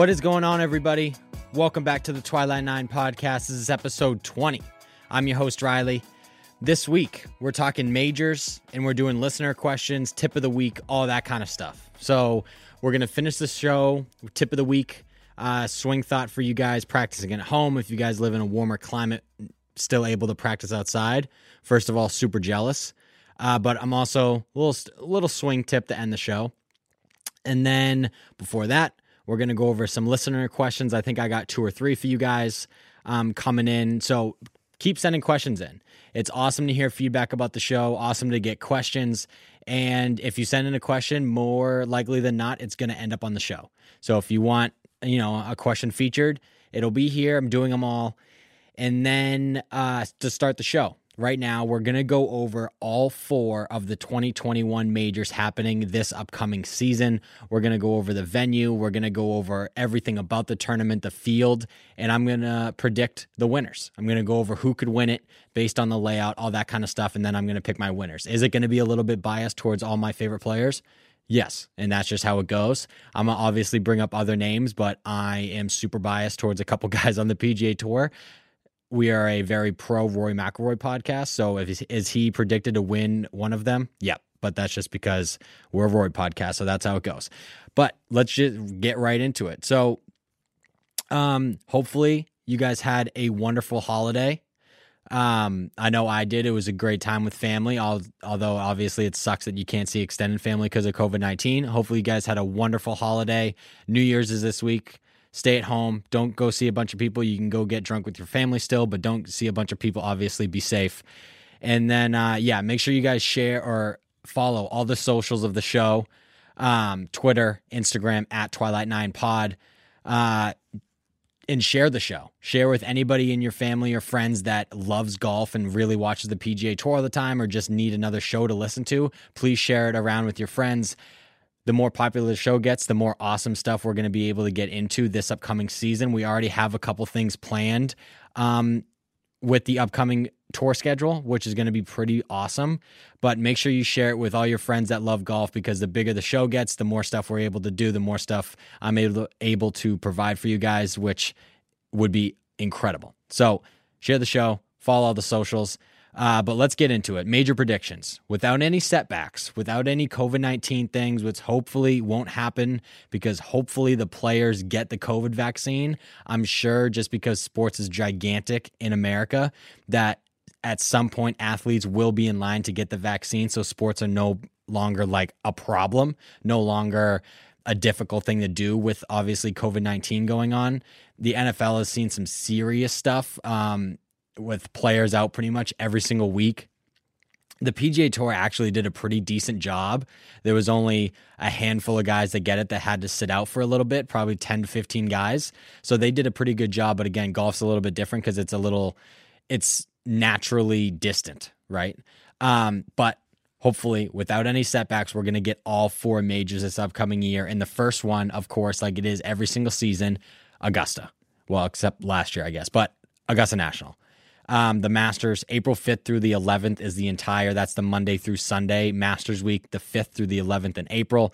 What is going on, everybody? Welcome back to the Twilight Nine podcast. This is episode 20. I'm your host, Riley. This week, we're talking majors and we're doing listener questions, tip of the week, all that kind of stuff. So, we're going to finish the show, tip of the week, uh, swing thought for you guys practicing at home. If you guys live in a warmer climate, still able to practice outside. First of all, super jealous. Uh, but I'm also a little, a little swing tip to end the show. And then before that, we're going to go over some listener questions. I think I got two or three for you guys um, coming in. So keep sending questions in. It's awesome to hear feedback about the show, awesome to get questions. And if you send in a question, more likely than not, it's going to end up on the show. So if you want, you know, a question featured, it'll be here. I'm doing them all. And then uh, to start the show, right now, we're going to go over all four of the 2021 majors happening this upcoming season. We're going to go over the venue. We're going to go over everything about the tournament, the field, and I'm going to predict the winners. I'm going to go over who could win it based on the layout, all that kind of stuff, and then I'm going to pick my winners. Is it going to be a little bit biased towards all my favorite players? Yes, and that's just how it goes. I'm gonna obviously bring up other names, but I am super biased towards a couple guys on the PGA Tour we are a very pro Rory McIlroy podcast. So if is he predicted to win one of them? Yep. But that's just because we're a Rory podcast, so that's how it goes. But let's just get right into it. So, um, hopefully you guys had a wonderful holiday. Um, I know I did. It was a great time with family. Although obviously it sucks that you can't see extended family because of COVID nineteen. Hopefully you guys had a wonderful holiday. New Year's is this week stay at home. Don't go see a bunch of people. You can go get drunk with your family still, but don't see a bunch of people. Obviously, be safe. And then, uh, yeah, make sure you guys share or follow all the socials of the show um, Twitter, Instagram, at Twilight Nine Pod. Uh, and share the show. Share with anybody in your family or friends that loves golf and really watches the PGA Tour all the time or just need another show to listen to. Please share it around with your friends the more popular the show gets, the more awesome stuff we're going to be able to get into this upcoming season. We already have a couple things planned um, with the upcoming tour schedule, which is going to be pretty awesome. But make sure you share it with all your friends that love golf because the bigger the show gets, the more stuff we're able to do, the more stuff I'm able to, able to provide for you guys, which would be incredible. So share the show, follow all the socials. Uh, but let's get into it. Major predictions without any setbacks, without any COVID 19 things, which hopefully won't happen because hopefully the players get the COVID vaccine. I'm sure just because sports is gigantic in America that at some point athletes will be in line to get the vaccine. So sports are no longer like a problem, no longer a difficult thing to do with obviously COVID 19 going on. The NFL has seen some serious stuff. Um, with players out pretty much every single week. The PGA Tour actually did a pretty decent job. There was only a handful of guys that get it that had to sit out for a little bit, probably 10 to 15 guys. So they did a pretty good job. But again, golf's a little bit different because it's a little, it's naturally distant, right? Um, but hopefully without any setbacks we're going to get all four majors this upcoming year and the first one of course like it is every single season augusta well except last year i guess but augusta national um, the Masters, April 5th through the 11th is the entire, that's the Monday through Sunday Masters week, the 5th through the 11th in April.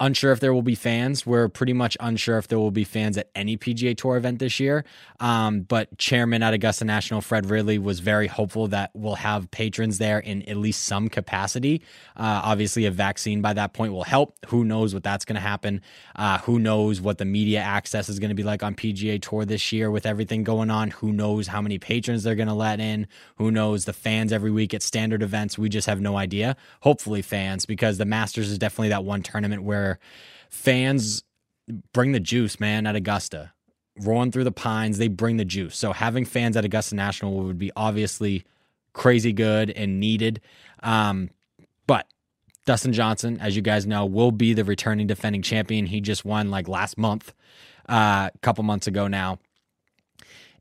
Unsure if there will be fans. We're pretty much unsure if there will be fans at any PGA Tour event this year. Um, but Chairman at Augusta National, Fred Ridley, was very hopeful that we'll have patrons there in at least some capacity. Uh, obviously, a vaccine by that point will help. Who knows what that's going to happen? Uh, who knows what the media access is going to be like on PGA Tour this year with everything going on? Who knows how many patrons they're going to let in? Who knows the fans every week at standard events? We just have no idea. Hopefully, fans, because the Masters is definitely that one tournament where fans bring the juice, man, at Augusta. Rolling through the pines, they bring the juice. So having fans at Augusta National would be obviously crazy good and needed. Um, but Dustin Johnson, as you guys know, will be the returning defending champion. He just won like last month, a uh, couple months ago now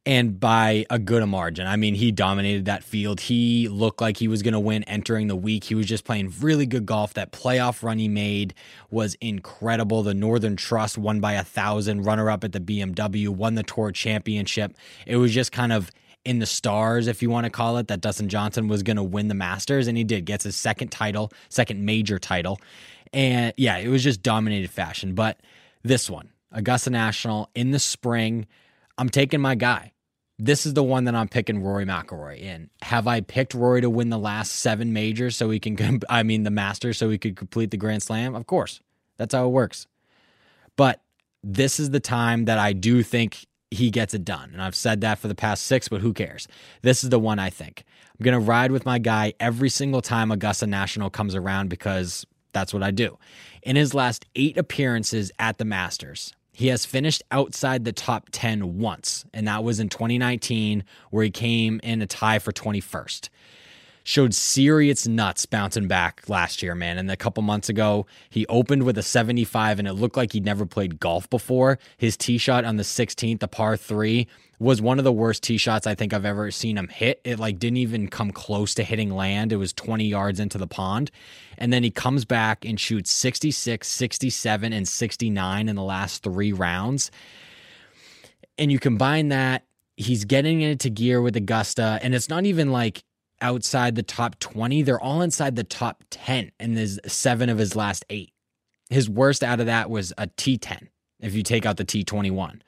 and by a good margin. I mean, he dominated that field. He looked like he was going to win entering the week. He was just playing really good golf. That playoff run he made was incredible. The Northern Trust won by a thousand, runner up at the BMW, won the Tour Championship. It was just kind of in the stars, if you want to call it, that Dustin Johnson was going to win the Masters, and he did. Gets his second title, second major title. And yeah, it was just dominated fashion. But this one, Augusta National in the spring, I'm taking my guy this is the one that I'm picking Rory McIlroy in. Have I picked Rory to win the last seven majors so he can, I mean, the Masters so he could complete the Grand Slam? Of course. That's how it works. But this is the time that I do think he gets it done. And I've said that for the past six, but who cares? This is the one I think. I'm to ride with my guy every single time Augusta National comes around because that's what I do. In his last eight appearances at the Masters, he has finished outside the top 10 once, and that was in 2019, where he came in a tie for 21st. Showed serious nuts bouncing back last year, man. And a couple months ago, he opened with a 75, and it looked like he'd never played golf before. His tee shot on the 16th, the par three, was one of the worst tee shots I think I've ever seen him hit. It like didn't even come close to hitting land. It was 20 yards into the pond. And then he comes back and shoots 66, 67 and 69 in the last 3 rounds. And you combine that, he's getting into gear with Augusta and it's not even like outside the top 20, they're all inside the top 10 and there's 7 of his last 8. His worst out of that was a T10 if you take out the T21.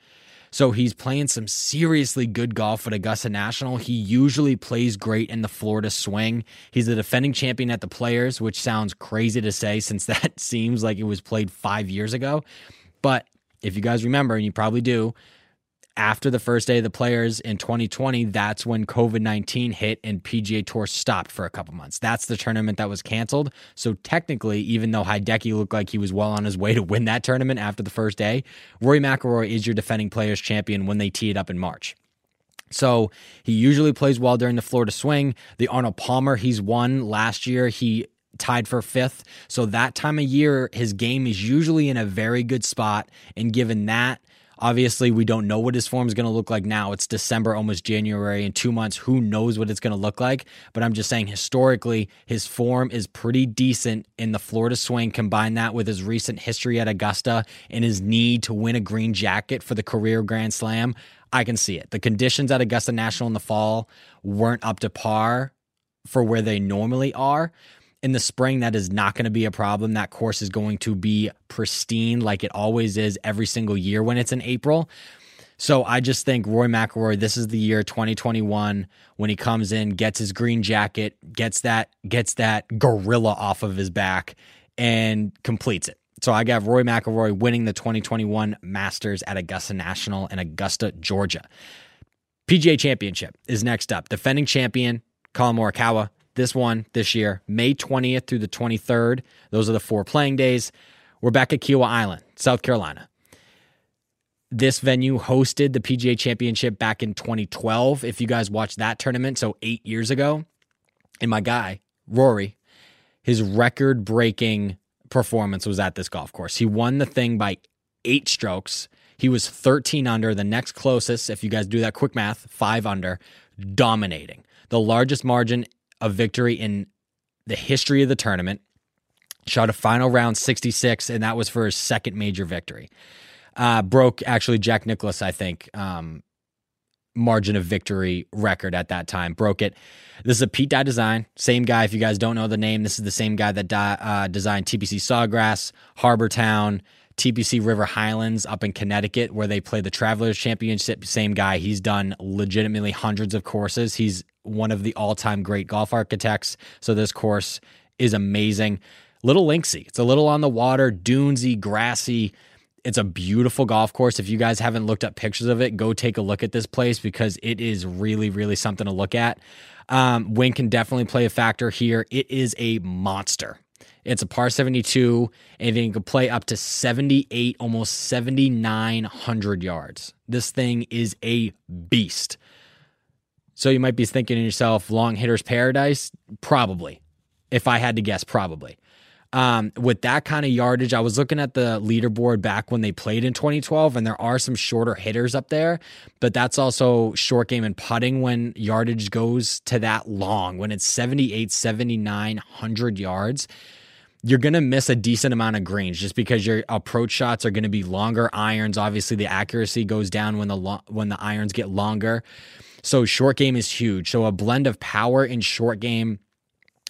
So he's playing some seriously good golf at Augusta National. He usually plays great in the Florida swing. He's the defending champion at the Players, which sounds crazy to say since that seems like it was played five years ago. But if you guys remember, and you probably do, after the first day of the players in 2020, that's when COVID 19 hit and PGA Tour stopped for a couple months. That's the tournament that was canceled. So technically, even though Hideki looked like he was well on his way to win that tournament after the first day, Rory McIlroy is your defending players champion when they tee it up in March. So he usually plays well during the Florida swing. The Arnold Palmer he's won last year, he tied for fifth. So that time of year, his game is usually in a very good spot. And given that, Obviously, we don't know what his form is going to look like now. It's December, almost January. In two months, who knows what it's going to look like? But I'm just saying, historically, his form is pretty decent in the Florida swing. Combine that with his recent history at Augusta and his need to win a green jacket for the career Grand Slam. I can see it. The conditions at Augusta National in the fall weren't up to par for where they normally are in the spring, that is not going to be a problem. That course is going to be pristine like it always is every single year when it's in April. So I just think Rory McIlroy, this is the year 2021 when he comes in, gets his green jacket, gets that gets that gorilla off of his back, and completes it. So I got Rory McIlroy winning the 2021 Masters at Augusta National in Augusta, Georgia. PGA Championship is next up. Defending champion Collin Morikawa this one this year, May 20th through the 23rd. Those are the four playing days. We're back at Kiawah Island, South Carolina. This venue hosted the PGA Championship back in 2012. If you guys watched that tournament, so eight years ago. And my guy, Rory, his record breaking performance was at this golf course. He won the thing by eight strokes. He was 13 under. The next closest, if you guys do that quick math, five under, dominating. The largest margin a victory in the history of the tournament. Shot a final round 66, and that was for his second major victory. Uh, broke actually Jack Nicklaus, I think, um, margin of victory record at that time. Broke it. This is a Pete Dye design. Same guy. If you guys don't know the name, this is the same guy that uh, designed TPC Sawgrass, Harbour Town, TPC River Highlands up in Connecticut, where they play the Travelers Championship. Same guy. He's done legitimately hundreds of courses. He's one of the all time great golf architects. So this course is amazing. Little linksy. It's a little on the water, dunesy, grassy. It's a beautiful golf course. If you guys haven't looked up pictures of it, go take a look at this place because it is really, really something to look at. Um, wind can definitely play a factor here. It is a monster. It's a par 72, and it can play up to 78, almost 7,900 yards. This thing is a beast. So you might be thinking to yourself, long hitter's paradise? Probably. If I had to guess, probably. Um, with that kind of yardage, I was looking at the leaderboard back when they played in 2012, and there are some shorter hitters up there, but that's also short game and putting when yardage goes to that long, when it's 78, 7,900 yards you're going to miss a decent amount of greens just because your approach shots are going to be longer irons obviously the accuracy goes down when the lo- when the irons get longer so short game is huge. So a blend of power and short game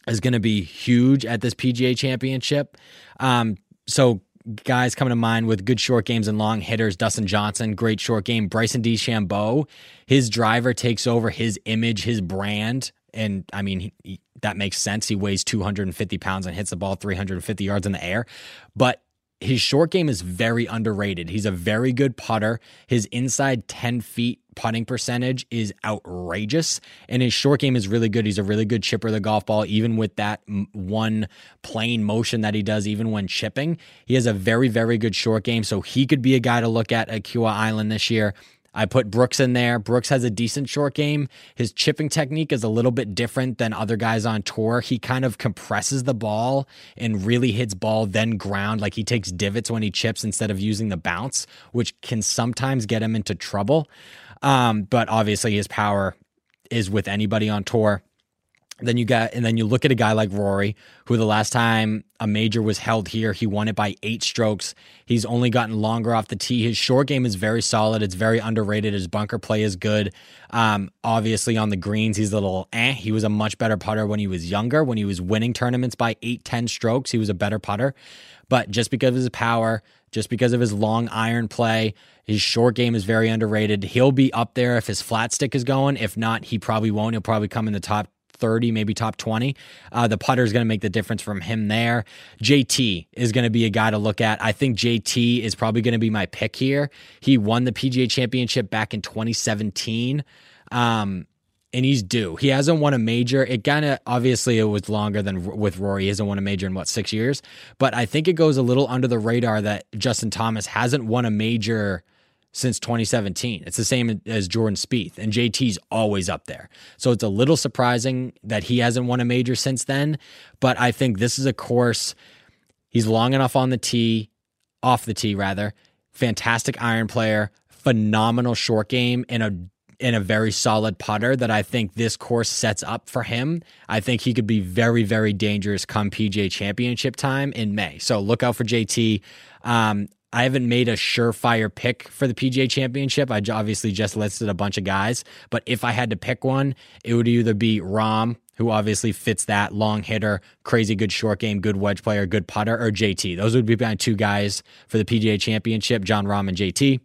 is going to be huge at this PGA Championship. Um, so guys coming to mind with good short games and long hitters. Dustin Johnson, great short game. Bryson DeChambeau, his driver takes over his image, his brand. And I mean, he, he, that makes sense. He weighs 250 pounds and hits the ball 350 yards in the air. But his short game is very underrated. He's a very good putter. His inside 10 feet putting percentage is outrageous, and his short game is really good. He's a really good chipper of the golf ball, even with that one plane motion that he does, even when chipping. He has a very, very good short game, so he could be a guy to look at at Kiawah Island this year. I put Brooks in there. Brooks has a decent short game. His chipping technique is a little bit different than other guys on tour. He kind of compresses the ball and really hits ball, then ground. Like he takes divots when he chips instead of using the bounce, which can sometimes get him into trouble. Um, but obviously, his power is with anybody on tour. Then you got, and then you look at a guy like Rory, who the last time a major was held here, he won it by eight strokes. He's only gotten longer off the tee. His short game is very solid. It's very underrated. His bunker play is good. Um, obviously on the greens, he's a little eh. He was a much better putter when he was younger. When he was winning tournaments by eight, ten strokes, he was a better putter. But just because of his power, just because of his long iron play, his short game is very underrated. He'll be up there if his flat stick is going. If not, he probably won't. He'll probably come in the top 30, maybe top 20. Uh, the putter is going to make the difference from him there. JT is going to be a guy to look at. I think JT is probably going to be my pick here. He won the PGA championship back in 2017. Um, and he's due. He hasn't won a major. It kind of obviously it was longer than with Rory. He hasn't won a major in what six years, but I think it goes a little under the radar that Justin Thomas hasn't won a major since 2017. It's the same as Jordan Spieth, and JT's always up there. So it's a little surprising that he hasn't won a major since then. But I think this is a course. He's long enough on the tee, off the tee rather. Fantastic iron player, phenomenal short game, and a in a very solid putter that I think this course sets up for him. I think he could be very, very dangerous come PGA Championship time in May. So look out for JT. Um, I haven't made a surefire pick for the PGA Championship. I obviously just listed a bunch of guys, but if I had to pick one, it would either be Rahm, who obviously fits that long hitter, crazy good short game, good wedge player, good putter, or JT. Those would be my two guys for the PGA Championship, Jon Rahm and JT.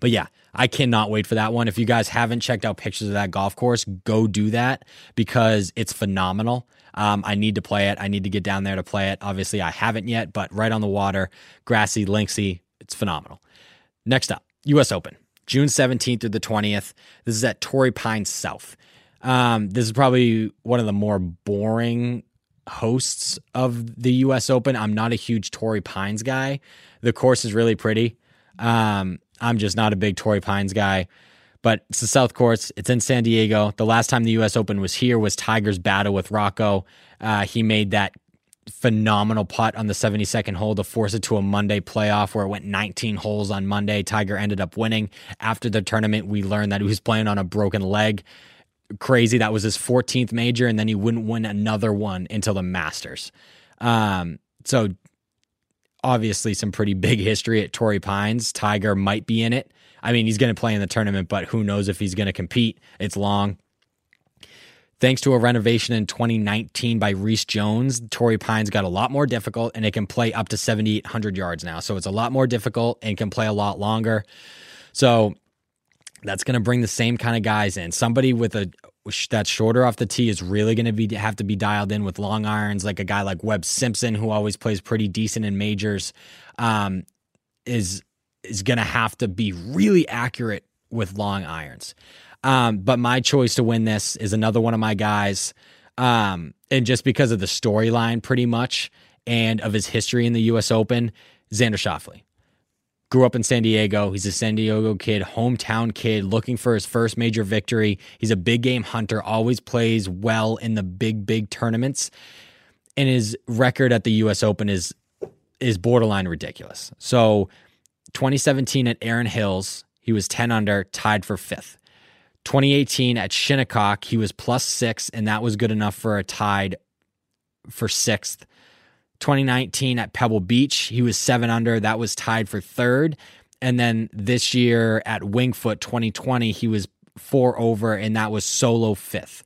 But yeah, I cannot wait for that one. If you guys haven't checked out pictures of that golf course, go do that because it's phenomenal. Um, I need to play it. I need to get down there to play it. Obviously, I haven't yet, but right on the water, grassy, linksy, it's phenomenal. Next up, U.S. Open, June 17th through the 20th. This is at Torrey Pines South. Um, this is probably one of the more boring hosts of the U.S. Open. I'm not a huge Torrey Pines guy. The course is really pretty. Um, I'm just not a big Torrey Pines guy. But it's the South Courts. It's in San Diego. The last time the U.S. Open was here was Tiger's battle with Rocco. Uh, he made that phenomenal putt on the 72nd hole to force it to a Monday playoff where it went 19 holes on Monday. Tiger ended up winning. After the tournament, we learned that he was playing on a broken leg. Crazy. That was his 14th major, and then he wouldn't win another one until the Masters. Um, so obviously some pretty big history at Torrey Pines. Tiger might be in it I mean, he's going to play in the tournament, but who knows if he's going to compete? It's long. Thanks to a renovation in 2019 by Rees Jones, Torrey Pines got a lot more difficult and it can play up to 7,800 yards now. So it's a lot more difficult and can play a lot longer. So that's going to bring the same kind of guys in. Somebody with a that's shorter off the tee is really going to be have to be dialed in with long irons, like a guy like Webb Simpson, who always plays pretty decent in majors, um, is is going to have to be really accurate with long irons. Um, but my choice to win this is another one of my guys. Um, and just because of the storyline, pretty much, and of his history in the U.S. Open, Xander Schauffele. Grew up in San Diego. He's a San Diego kid, hometown kid, looking for his first major victory. He's a big game hunter, always plays well in the big, big tournaments. And his record at the U.S. Open is is borderline ridiculous. So, 2017 at Erin Hills, he was 10 under, tied for fifth. 2018 at Shinnecock, he was plus six, and that was good enough for a tied for sixth. 2019 at Pebble Beach, he was seven under. That was tied for third. And then this year at Wingfoot 2020, he was four over, and that was solo fifth.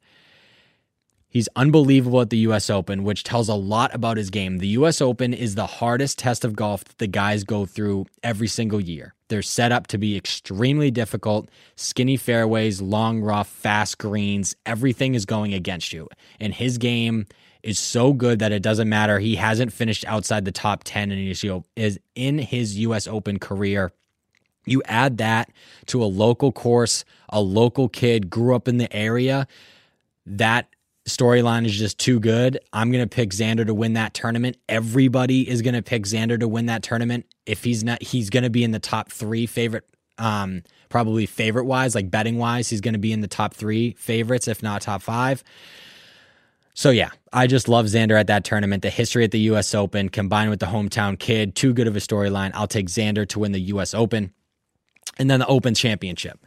He's unbelievable at the US Open, which tells a lot about his game. The US Open is the hardest test of golf that the guys go through every single year. They're set up to be extremely difficult, skinny fairways, long, rough, fast greens. Everything is going against you. And his game is so good that it doesn't matter. He hasn't finished outside the top 10 in his, is in his US Open career. You add that to a local course, a local kid grew up in the area, that storyline is just too good. I'm going to pick Xander to win that tournament. Everybody is going to pick Xander to win that tournament. If he's not, he's going to be in the top three favorite, um, probably favorite wise, like betting wise, he's going to be in the top three favorites, if not top five. So yeah, I just love Xander at that tournament. The history at the U.S. Open combined with the hometown kid, too good of a storyline. I'll take Xander to win the U.S. Open, and then the Open Championship.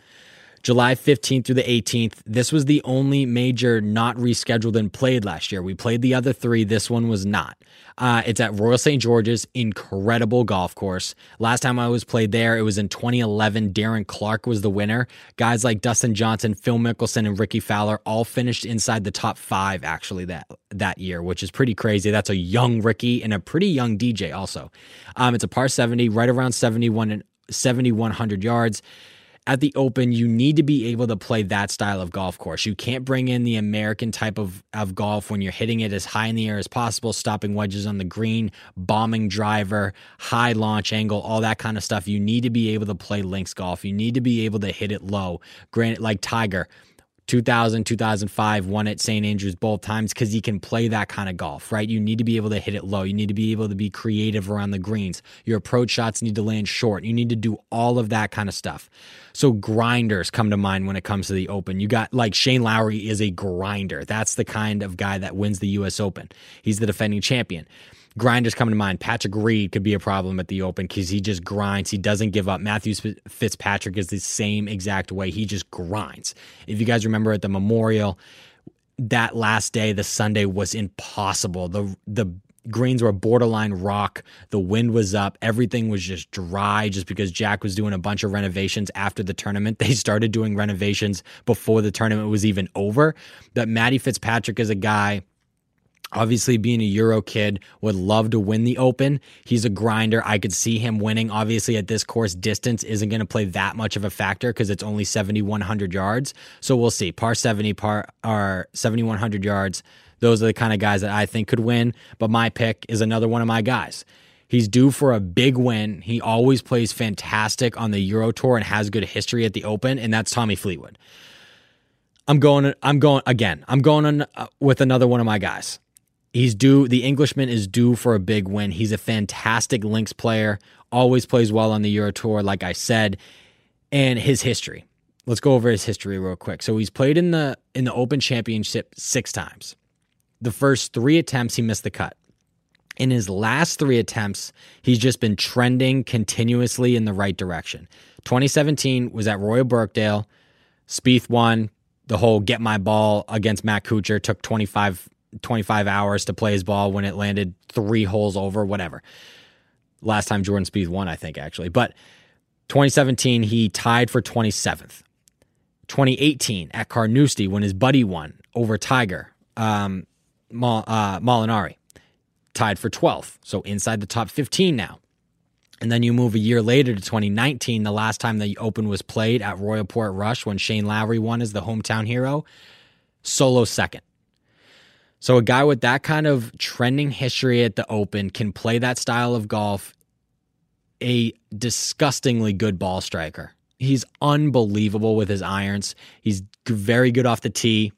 July 15th through the 18th. This was the only major not rescheduled and played last year. We played the other three. This one was not. Uh, it's at Royal St. George's, incredible golf course. Last time I was played there, it was in 2011. Darren Clarke was the winner. Guys like Dustin Johnson, Phil Mickelson, and Rickie Fowler all finished inside the top five actually that that year, which is pretty crazy. That's a young Rickie and a pretty young DJ also. Um, it's a par 70, right around 71 and 7100 yards at the Open, you need to be able to play that style of golf course. You can't bring in the American type of, of golf when you're hitting it as high in the air as possible, stopping wedges on the green, bombing driver, high launch angle, all that kind of stuff. You need to be able to play links golf. You need to be able to hit it low. Granted, like Tiger, 2000, 2005, won at St. Andrews both times because he can play that kind of golf, right? You need to be able to hit it low. You need to be able to be creative around the greens. Your approach shots need to land short. You need to do all of that kind of stuff. So grinders come to mind when it comes to the Open. You got like Shane Lowry is a grinder. That's the kind of guy that wins the US Open. He's the defending champion. Grinders coming to mind. Patrick Reed could be a problem at the Open because he just grinds. He doesn't give up. Matthew Fitzpatrick is the same exact way. He just grinds. If you guys remember at the Memorial, that last day, the Sunday was impossible. The the greens were borderline rock. The wind was up. Everything was just dry just because Jack was doing a bunch of renovations after the tournament. They started doing renovations before the tournament was even over. But Matty Fitzpatrick is a guy Obviously, being a Euro kid, would love to win the Open. He's a grinder. I could see him winning. Obviously, at this course, distance isn't going to play that much of a factor because it's only 7,100 yards. So we'll see. Par 70, par are 7,100 yards. Those are the kind of guys that I think could win. But my pick is another one of my guys. He's due for a big win. He always plays fantastic on the Euro Tour and has good history at the Open, and that's Tommy Fleetwood. I'm going. I'm going again. I'm going on, uh, with another one of my guys. He's due, the Englishman is due for a big win. He's a fantastic links player, always plays well on the Euro Tour, like I said, and his history. Let's go over his history real quick. So he's played in the in the Open Championship six times. The first three attempts, he missed the cut. In his last three attempts, he's just been trending continuously in the right direction. 2017 was at Royal Birkdale. Spieth won the whole get my ball against Matt Kuchar, took 25 25 hours to play his ball when it landed three holes over, whatever. Last time Jordan Spieth won, I think, actually. But 2017, he tied for 27th. 2018 at Carnoustie when his buddy won over Tiger um, uh, Molinari, tied for 12th, so inside the top 15 now. And then you move a year later to 2019, the last time the Open was played at Royal Portrush when Shane Lowry won as the hometown hero, solo second. So a guy with that kind of trending history at the Open can play that style of golf. A disgustingly good ball striker. He's unbelievable with his irons. He's very good off the tee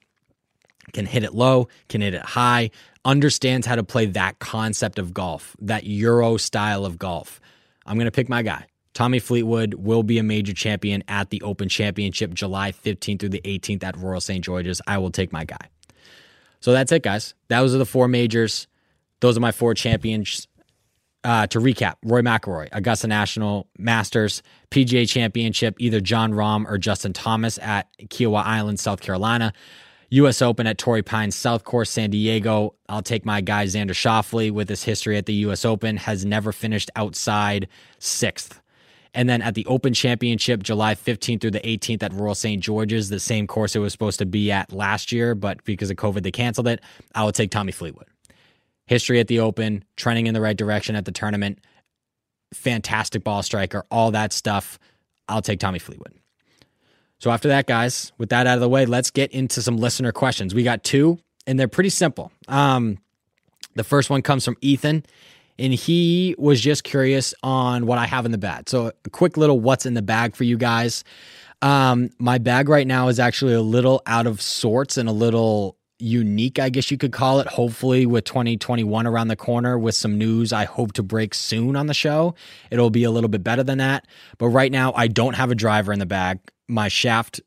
can hit it low, can hit it high, understands how to play that concept of golf, that Euro style of golf. I'm going to pick my guy. Tommy Fleetwood will be a major champion at the Open Championship July 15th through the 18th at Royal St. George's. I will take my guy. So that's it, guys. Those are the four majors. Those are my four champions. Uh, to recap, Rory McIlroy, Augusta National, Masters, PGA Championship, either Jon Rahm or Justin Thomas at Kiawah Island, South Carolina. U.S. Open at Torrey Pines South Course, San Diego. I'll take my guy Xander Schauffele with his history at the U.S. Open, has never finished outside sixth. And then at the Open Championship, July 15th through the 18th at Royal St. George's, the same course it was supposed to be at last year, but because of COVID, they canceled it. I will take Tommy Fleetwood. History at the Open, trending in the right direction at the tournament, fantastic ball striker, all that stuff. I'll take Tommy Fleetwood. So after that, guys, with that out of the way, let's get into some listener questions. We got two, and they're pretty simple. Um, the first one comes from Ethan, and he was just curious on what I have in the bag. So a quick little what's in the bag for you guys. Um, my bag right now is actually a little out of sorts and a little unique, I guess you could call it. Hopefully, with 2021 around the corner, with some news I hope to break soon on the show, it'll be a little bit better than that. But right now, I don't have a driver in the bag my shaft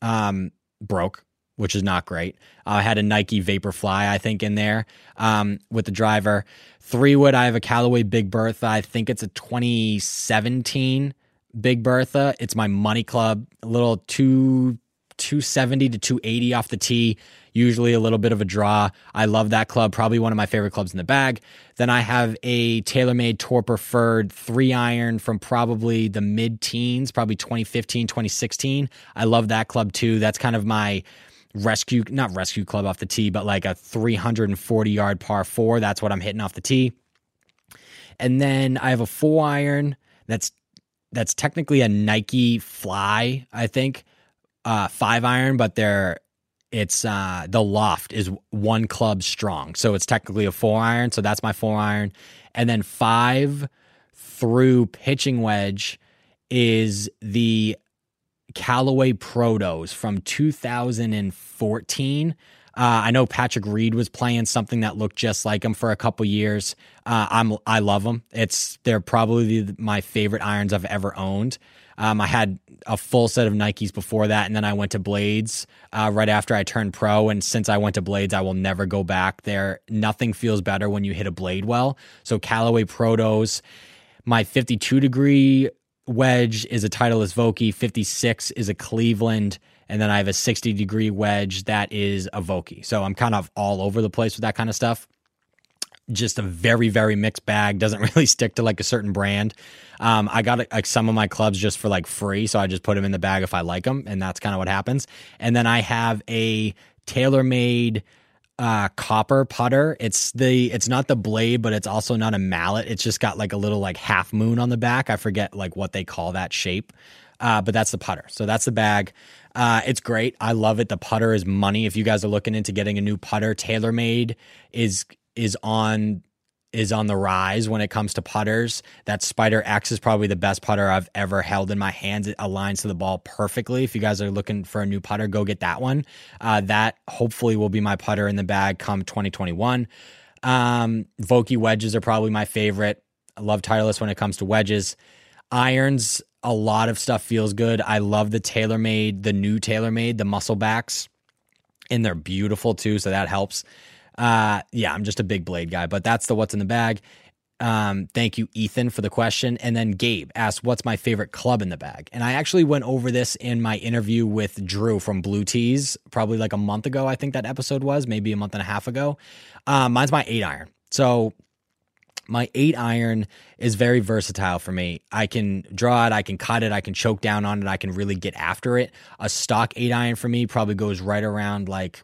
um, broke, which is not great. I had a Nike Vaporfly, I think, in there um, with the driver. Three wood, I have a Callaway Big Bertha. I think it's a 2017 Big Bertha. It's my money club, a little two 270 to 280 off the tee usually a little bit of a draw. I love that club, probably one of my favorite clubs in the bag. Then I have a TaylorMade Tour Preferred three iron from probably the mid teens, probably 2015, 2016. I love that club too. That's kind of my rescue, not rescue club off the tee, but like a 340 yard par four. That's what I'm hitting off the tee. And then I have a four iron that's that's technically a Nike Fly, I think, uh, five iron, but they're it's uh, the loft is one club strong. So it's technically a four iron. So that's my four iron. And then five through pitching wedge is the Callaway Protos from 2014. Uh, I know Patrick Reed was playing something that looked just like him for a couple years. Uh, I'm I love them. It's they're probably my favorite irons I've ever owned. Um, I had a full set of Nikes before that, and then I went to Blades uh, right after I turned pro. And since I went to Blades, I will never go back there. Nothing feels better when you hit a blade well. So Callaway Protos, my 52 degree wedge is a Titleist Vokey, 56 is a Cleveland, and then I have a 60 degree wedge that is a Vokey. So I'm kind of all over the place with that kind of stuff. Just a very very mixed bag. Doesn't really stick to like a certain brand. Um, i got like some of my clubs just for like free so i just put them in the bag if i like them and that's kind of what happens. And then i have a TaylorMade uh, copper putter it's the it's not the blade but it's also not a mallet it's just got like a little like half moon on the back i forget like what they call that shape uh, but that's the putter so that's the bag uh, it's great. I love it. The putter is money. If you guys are looking into getting a new putter, TaylorMade is is on is on the rise when it comes to putters. That Spider X is probably the best putter I've ever held in my hands. It aligns to the ball perfectly. If you guys are looking for a new putter, go get that one. Uh, that hopefully will be my putter in the bag come 2021. Um, Vokey wedges are probably my favorite. I love Titleist when it comes to wedges. Irons, a lot of stuff feels good. I love the TaylorMade, the new TaylorMade, the muscle backs, and they're beautiful too. So that helps. Uh, yeah, I'm just a big blade guy, but that's the what's in the bag. Um, thank you, Ethan, for the question. And then Gabe asked, What's my favorite club in the bag? And I actually went over this in my interview with Drew from Blue Tees, probably like a month ago. I think that episode was, maybe a month and a half ago. Um, mine's my eight iron. So my eight iron is very versatile for me. I can draw it, I can cut it, I can choke down on it, I can really get after it. A stock eight iron for me probably goes right around like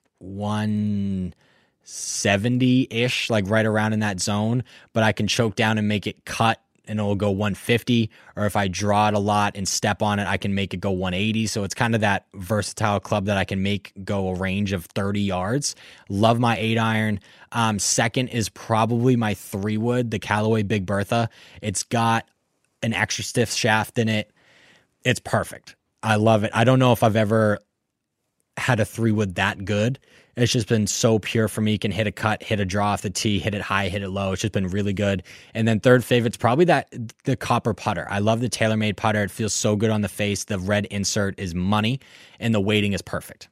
170 ish, like right around in that zone, but I can choke down and make it cut and it'll go 150 or if i draw it a lot and step on it i can make it go 180 so it's kind of that versatile club that i can make go a range of 30 yards. Love my 8 iron. Um, second is probably my 3 wood the callaway big bertha. It's got an extra stiff shaft in it. It's perfect. I love it. I don't know if i've ever had a 3 wood that good it's just been so pure for me. Can hit a cut, hit a draw off the tee, hit it high, hit it low. It's just been really good. And then third favorite's probably that the copper putter. I love the TaylorMade putter. It feels so good on the face. The red insert is money, and the weighting is perfect.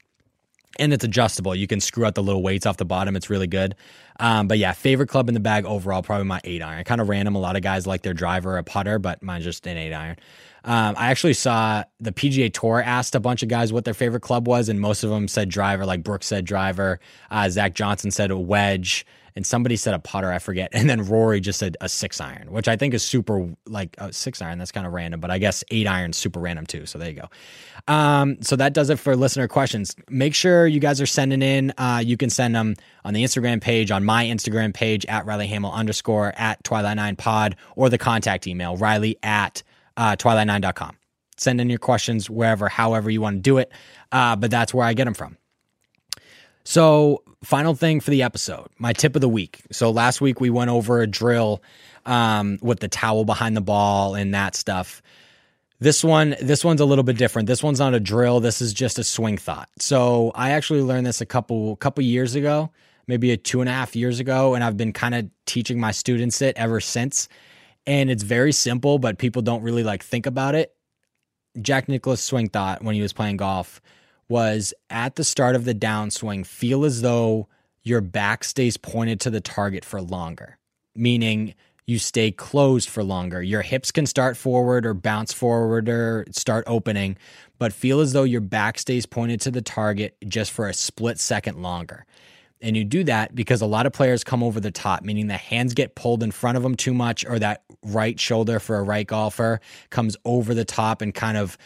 And it's adjustable. You can screw out the little weights off the bottom. It's really good. Um, but yeah, favorite club in the bag overall, probably my eight iron. Kind of random. A lot of guys like their driver a putter, but mine's just an eight iron. Um, I actually saw the PGA Tour asked a bunch of guys what their favorite club was, and most of them said driver. Like Brooks said driver, uh, Zach Johnson said a wedge, and somebody said a putter. I forget. And then Rory just said a six iron, which I think is super like a six iron. That's kind of random, but I guess eight iron super random too. So there you go. Um, so that does it for listener questions. Make sure you guys are sending in. Uh, you can send them on the Instagram page, on my Instagram page at Riley Hamill underscore at Twilight Nine Pod, or the contact email Riley at uh, twilight9.com. Send in your questions wherever, however you want to do it. Uh, but that's where I get them from. So, final thing for the episode, my tip of the week. So, last week we went over a drill um, with the towel behind the ball and that stuff. This one, this one's a little bit different. This one's not a drill. This is just a swing thought. So, I actually learned this a couple couple years ago, maybe a two and a half years ago, and I've been kind of teaching my students it ever since and it's very simple, but people don't really like think about it. Jack Nicklaus swing thought when he was playing golf was at the start of the downswing, feel as though your back stays pointed to the target for longer, meaning you stay closed for longer. Your hips can start forward or bounce forward or start opening, but feel as though your back stays pointed to the target just for a split second longer. And you do that because a lot of players come over the top, meaning the hands get pulled in front of them too much, or that right shoulder for a right golfer comes over the top and kind of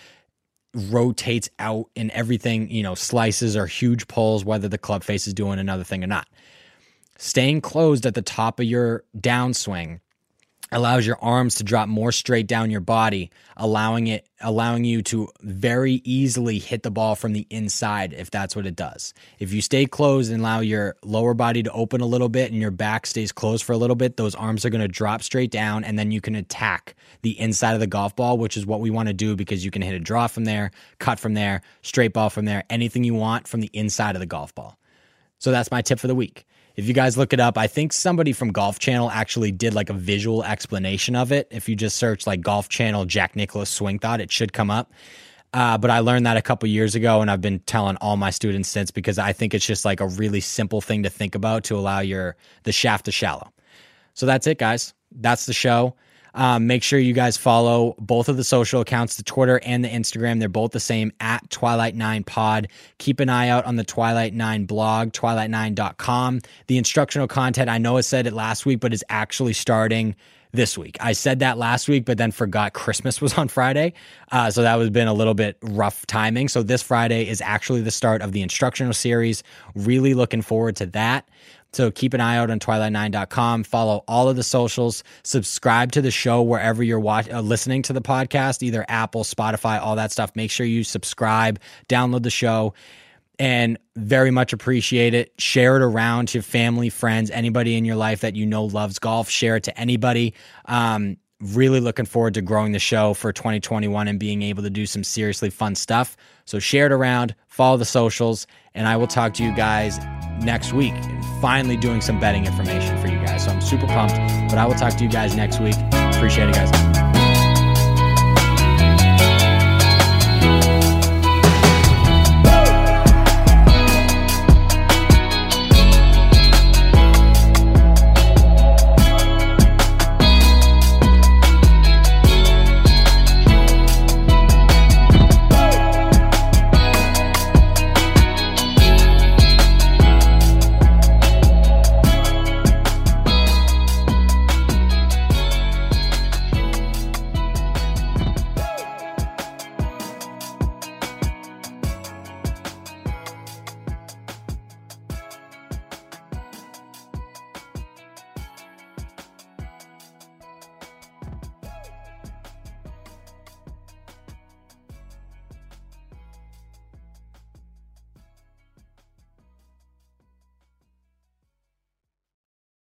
rotates out, and everything, you know, slices or huge pulls, whether the club face is doing another thing or not. Staying closed at the top of your downswing allows your arms to drop more straight down your body allowing it allowing you to very easily hit the ball from the inside if that's what it does. If you stay closed and allow your lower body to open a little bit and your back stays closed for a little bit those arms are going to drop straight down and then you can attack the inside of the golf ball which is what we want to do because you can hit a draw from there cut from there straight ball from there anything you want from the inside of the golf ball. So that's my tip for the week if you guys look it up, I think somebody from Golf Channel actually did like a visual explanation of it. If you just search like Golf Channel Jack Nicklaus Swing Thought, it should come up. Uh, but I learned that a couple years ago, and I've been telling all my students since because I think it's just like a really simple thing to think about to allow your the shaft to shallow. So that's it, guys. That's the show. Um, make sure you guys follow both of the social accounts, the Twitter and the Instagram. They're both the same at Twilight Nine Pod. Keep an eye out on the Twilight Nine blog, twilight9.com. The instructional content, I know I said it last week, but is actually starting this week. I said that last week, but then forgot Christmas was on Friday. Uh, so that was been a little bit rough timing. So this Friday is actually the start of the instructional series. Really looking forward to that. So keep an eye out on twilight9.com. Follow all of the socials. Subscribe to the show wherever you're watch, uh, listening to the podcast, either Apple, Spotify, all that stuff. Make sure you subscribe, download the show, and very much appreciate it. Share it around to family, friends, anybody in your life that you know loves golf. Share it to anybody. Um, really looking forward to growing the show for 2021 and being able to do some seriously fun stuff. So share it around, follow the socials, and I will talk to you guys next week. And finally doing some betting information for you guys. So I'm super pumped, but I will talk to you guys next week. Appreciate it, guys.